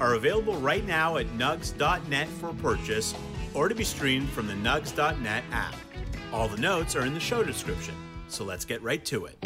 are available right now at nugs.net for purchase or to be streamed from the nugs.net app. All the notes are in the show description, so let's get right to it.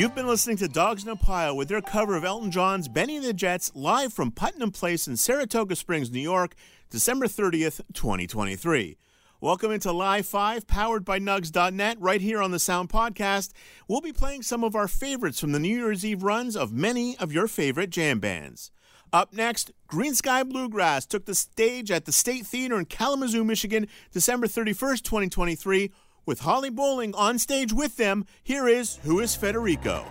You've been listening to Dogs in a Pile with their cover of Elton John's Bennie and the Jets live from Putnam Place in Saratoga Springs, New York, December 30th, 2023. Welcome into Live 5, powered by Nugs.net, right here on the Sound Podcast. We'll be playing some of our favorites from the New Year's Eve runs of many of your favorite jam bands. Up next, Greensky Bluegrass took the stage at the State Theater in Kalamazoo, Michigan, December 31st, 2023. With Holly Bowling on stage with them, here is Who is Federico?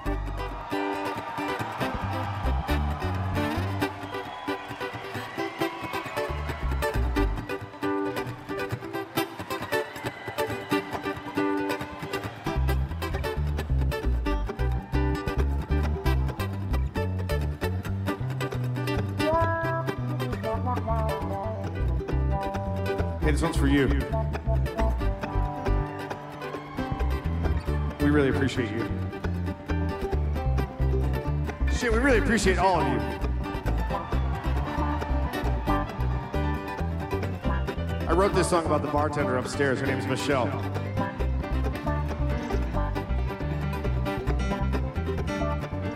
Hey, this one's for you. We really appreciate you. Shit, we really appreciate all of you. I wrote this song about the bartender upstairs. Her name's Michelle.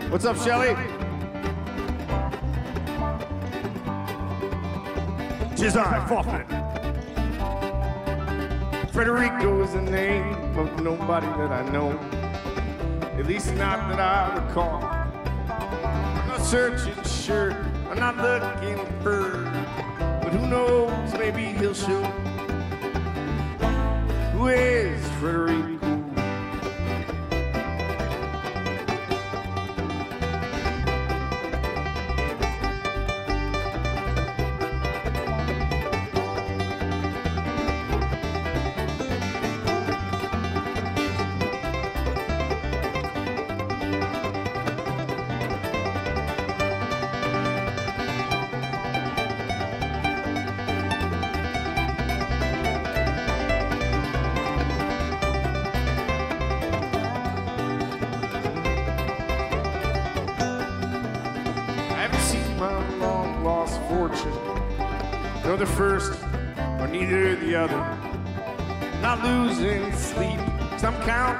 What's up, Shelly? Tis I, Faulkner. Federico is the name of nobody that I know. At least not that I recall. I'm not searching, sure. I'm not looking for. But who knows, maybe he'll show. Who is Federico?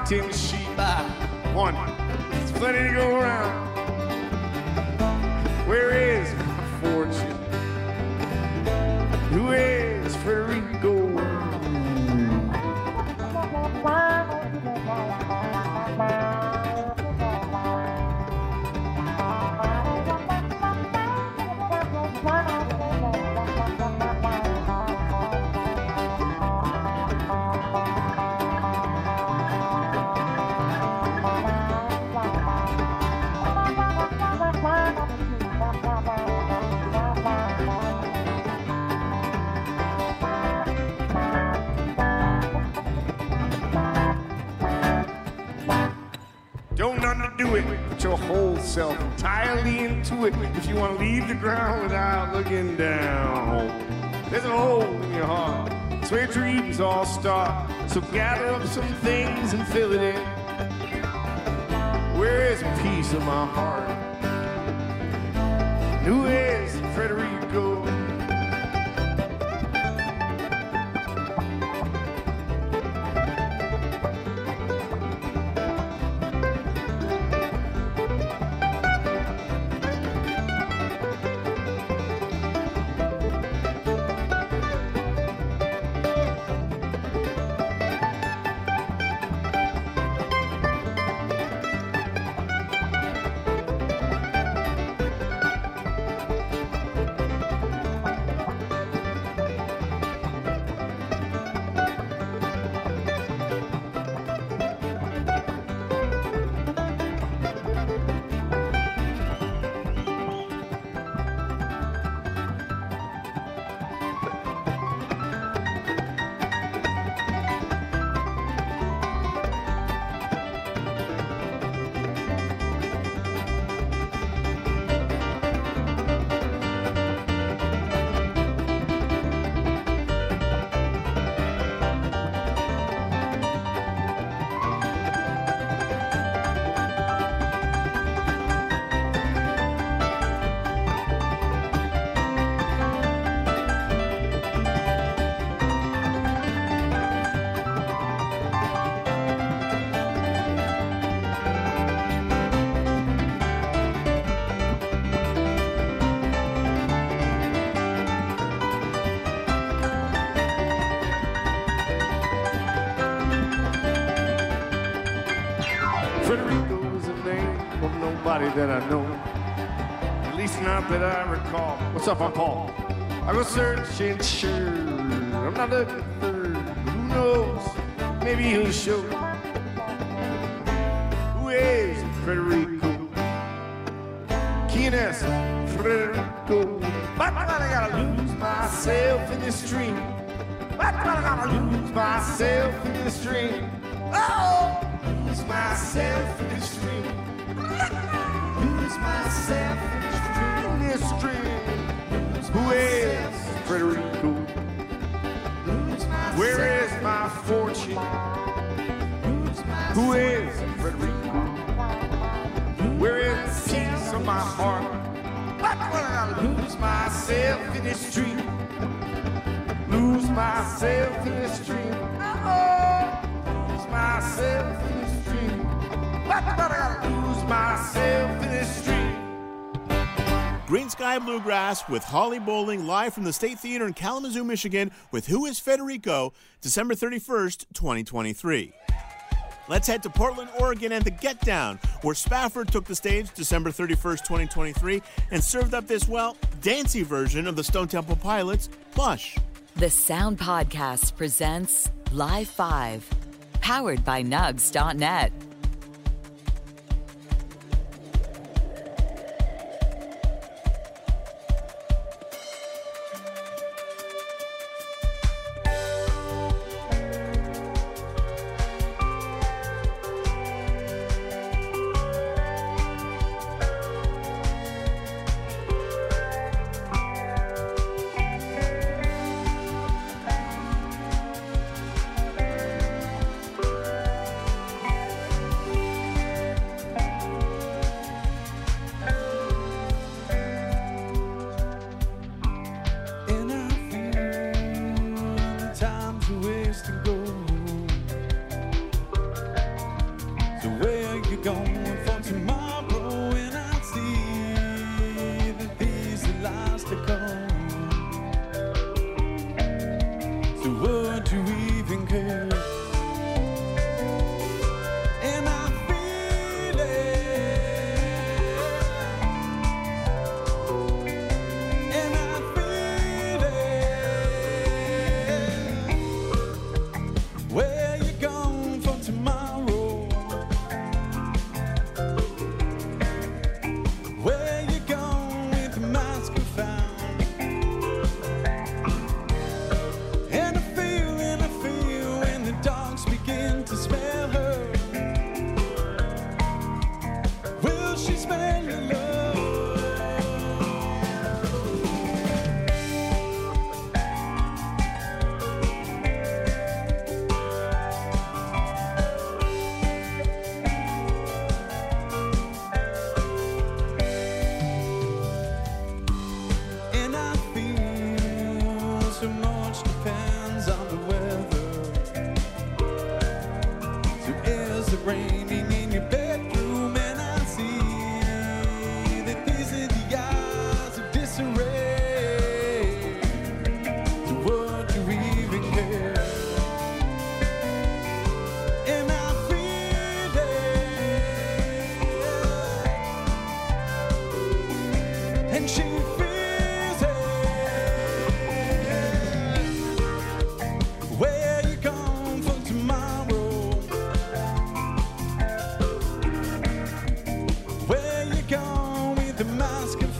acting sheep. Whole self entirely into it if you want to leave the ground without looking down. There's a hole in your heart. It's where dreams all start. So gather up some things and fill it in. Where is a piece of my heart? Who that I know. At least not that I recall. What's up, I'm Paul. I go searching, sure. I'm not looking for who knows. Maybe he'll show. Who is Federico? Keenest Federico. But I gotta lose myself in this dream. But I gotta lose myself in this stream. Oh, lose myself in this stream. Myself in this stream. In this stream. Who is Federico? Where is my fortune? Who is Federico? Where is the peace of my heart? But when I lose myself in this stream, lose myself in this stream, oh, lose myself Greensky Bluegrass with Holly Bowling live from the State Theater in Kalamazoo, Michigan with Who is Federico, December 31st, 2023. Let's head to Portland, Oregon and the Get Down, where Spafford took the stage December 31st, 2023, and served up this, well, dancey version of the Stone Temple Pilots, Plush. The Sound Podcast presents Live 5, powered by Nugs.net.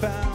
found?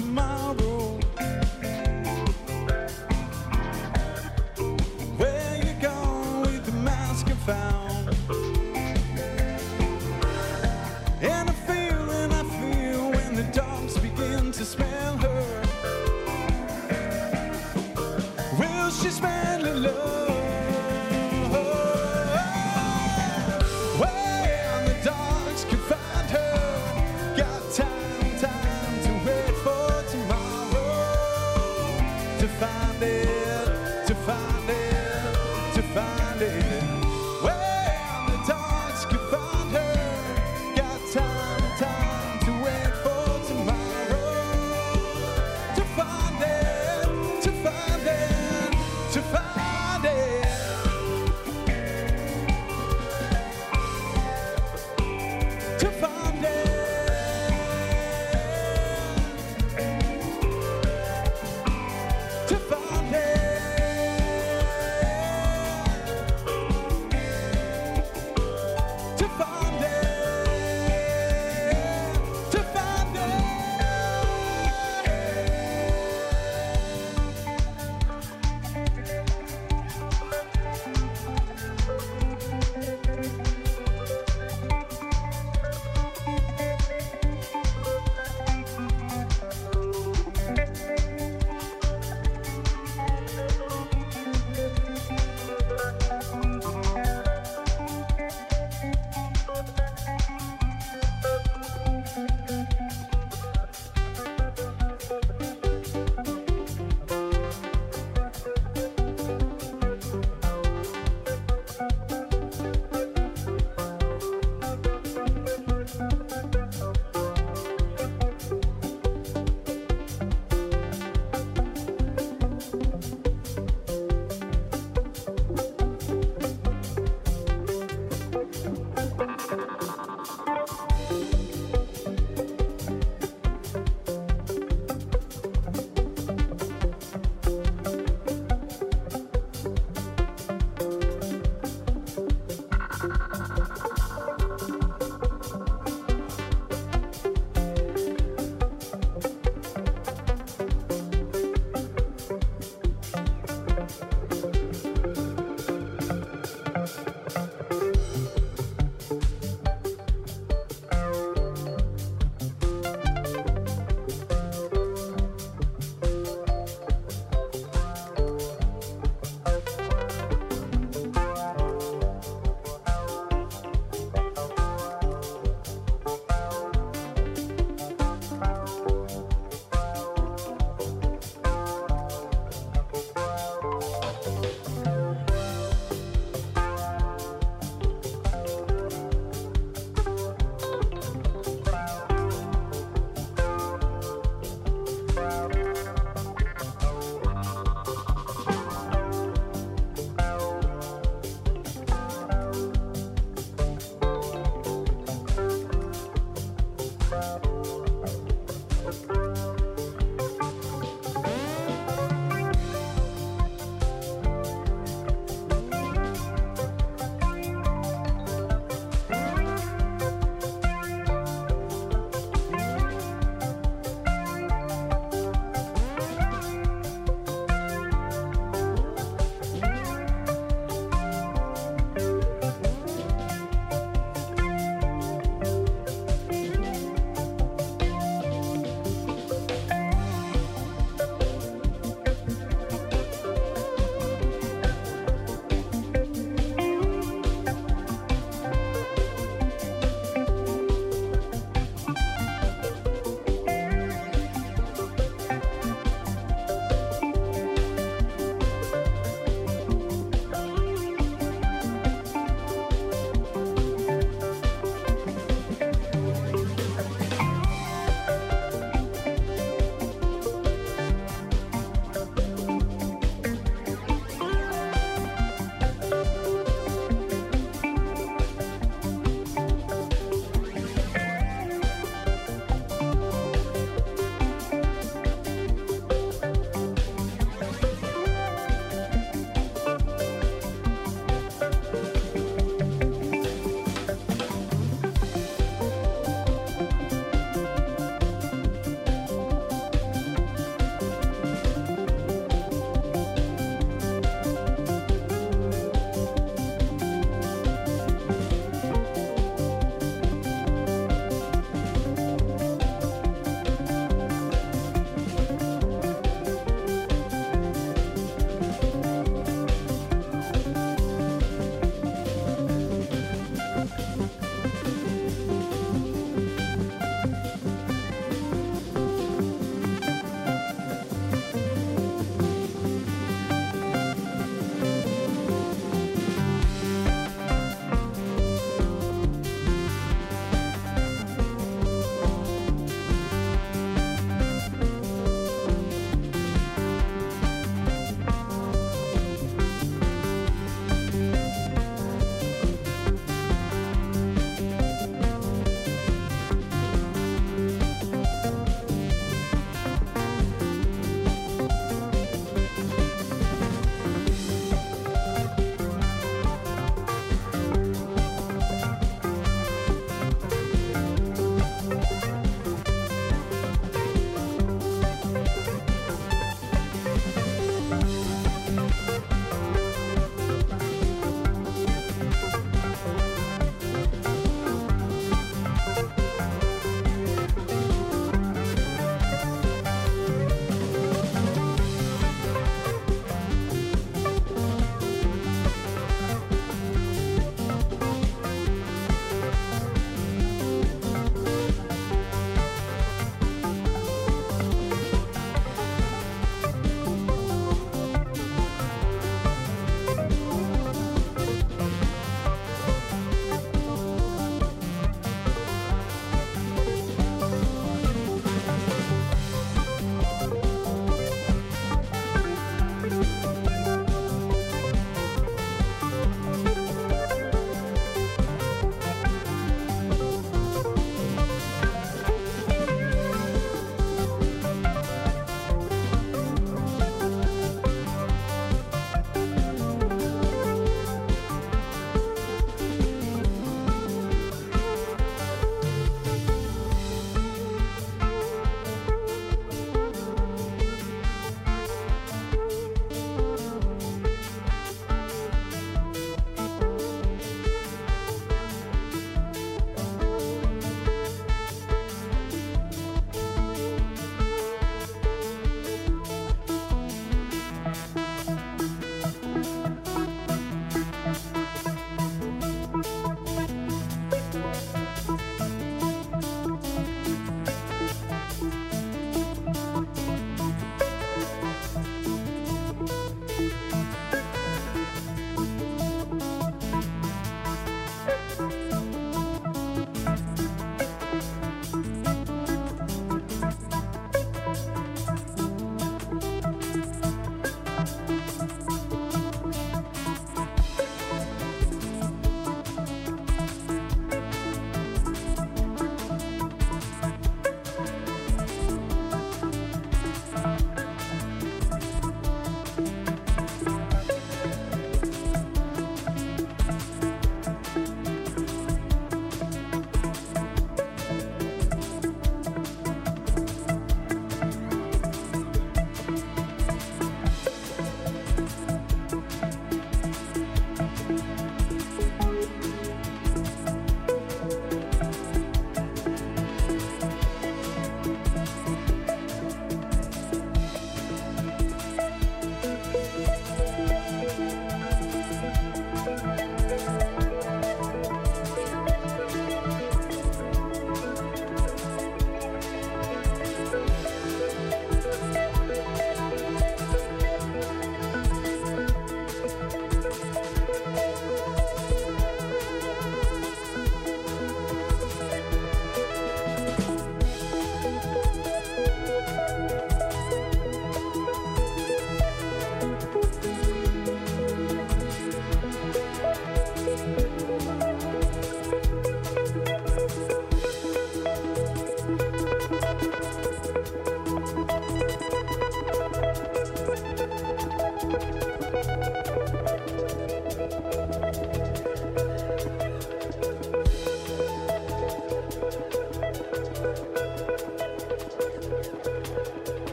tomorrow.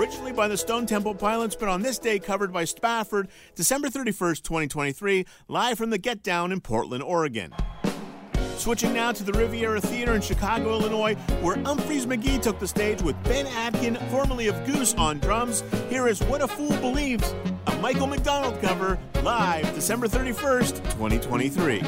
Originally by the Stone Temple Pilots, but on this day covered by Spafford, December 31st, 2023, live from the Get Down in Portland, Oregon. Switching now to the Riviera Theater in Chicago, Illinois, where Umphrey's McGee took the stage with Ben Atkind, formerly of Goose, on drums. Here is What a Fool Believes, a Michael McDonald cover, live December 31st, 2023.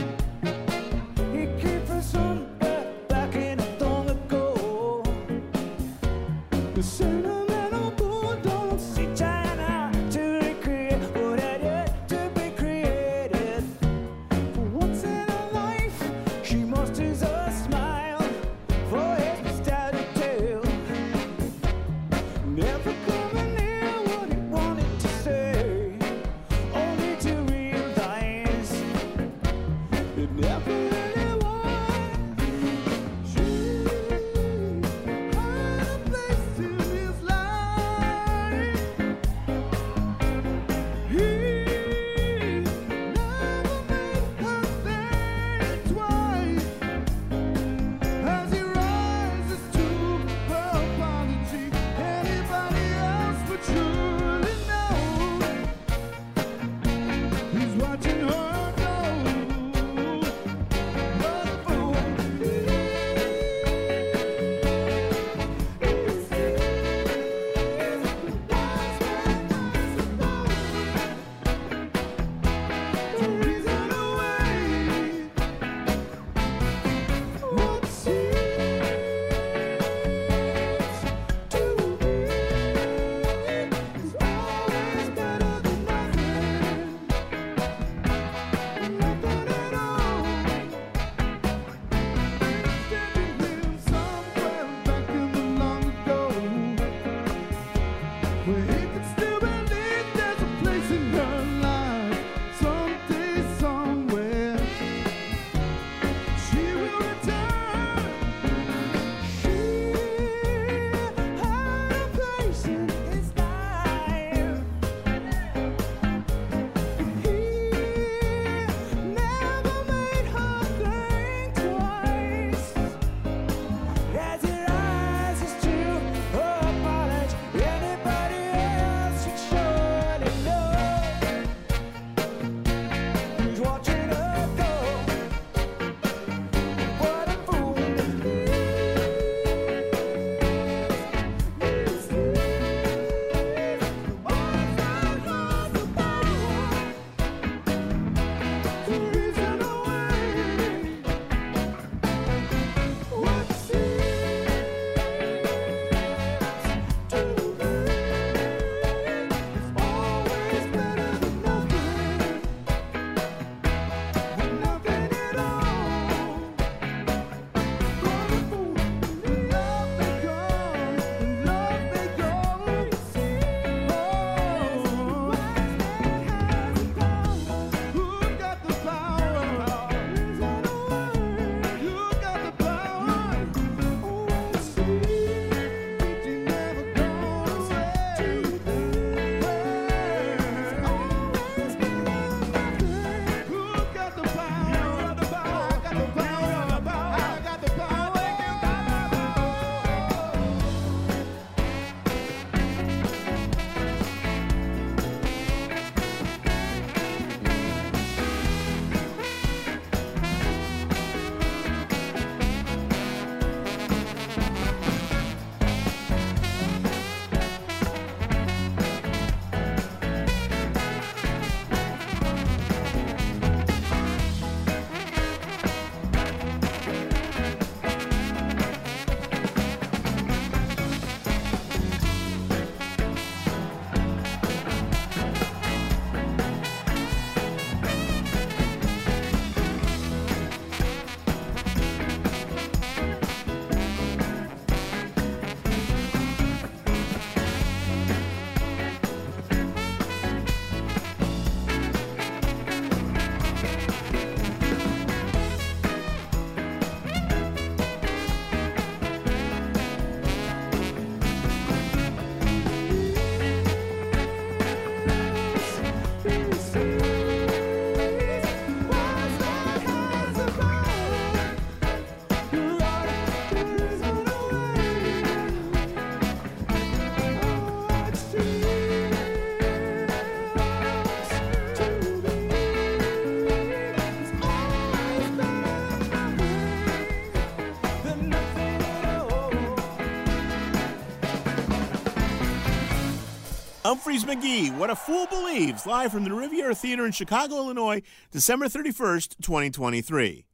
Umphrey's McGee, What a Fool Believes, live from the Riviera Theater in Chicago, Illinois, December 31st, 2023.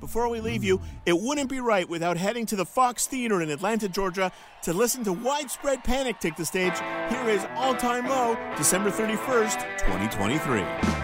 Before we leave you, it wouldn't be right without heading to the Fox Theater in Atlanta, Georgia to listen to Widespread Panic take the stage. Here is All Time Low, December 31st, 2023.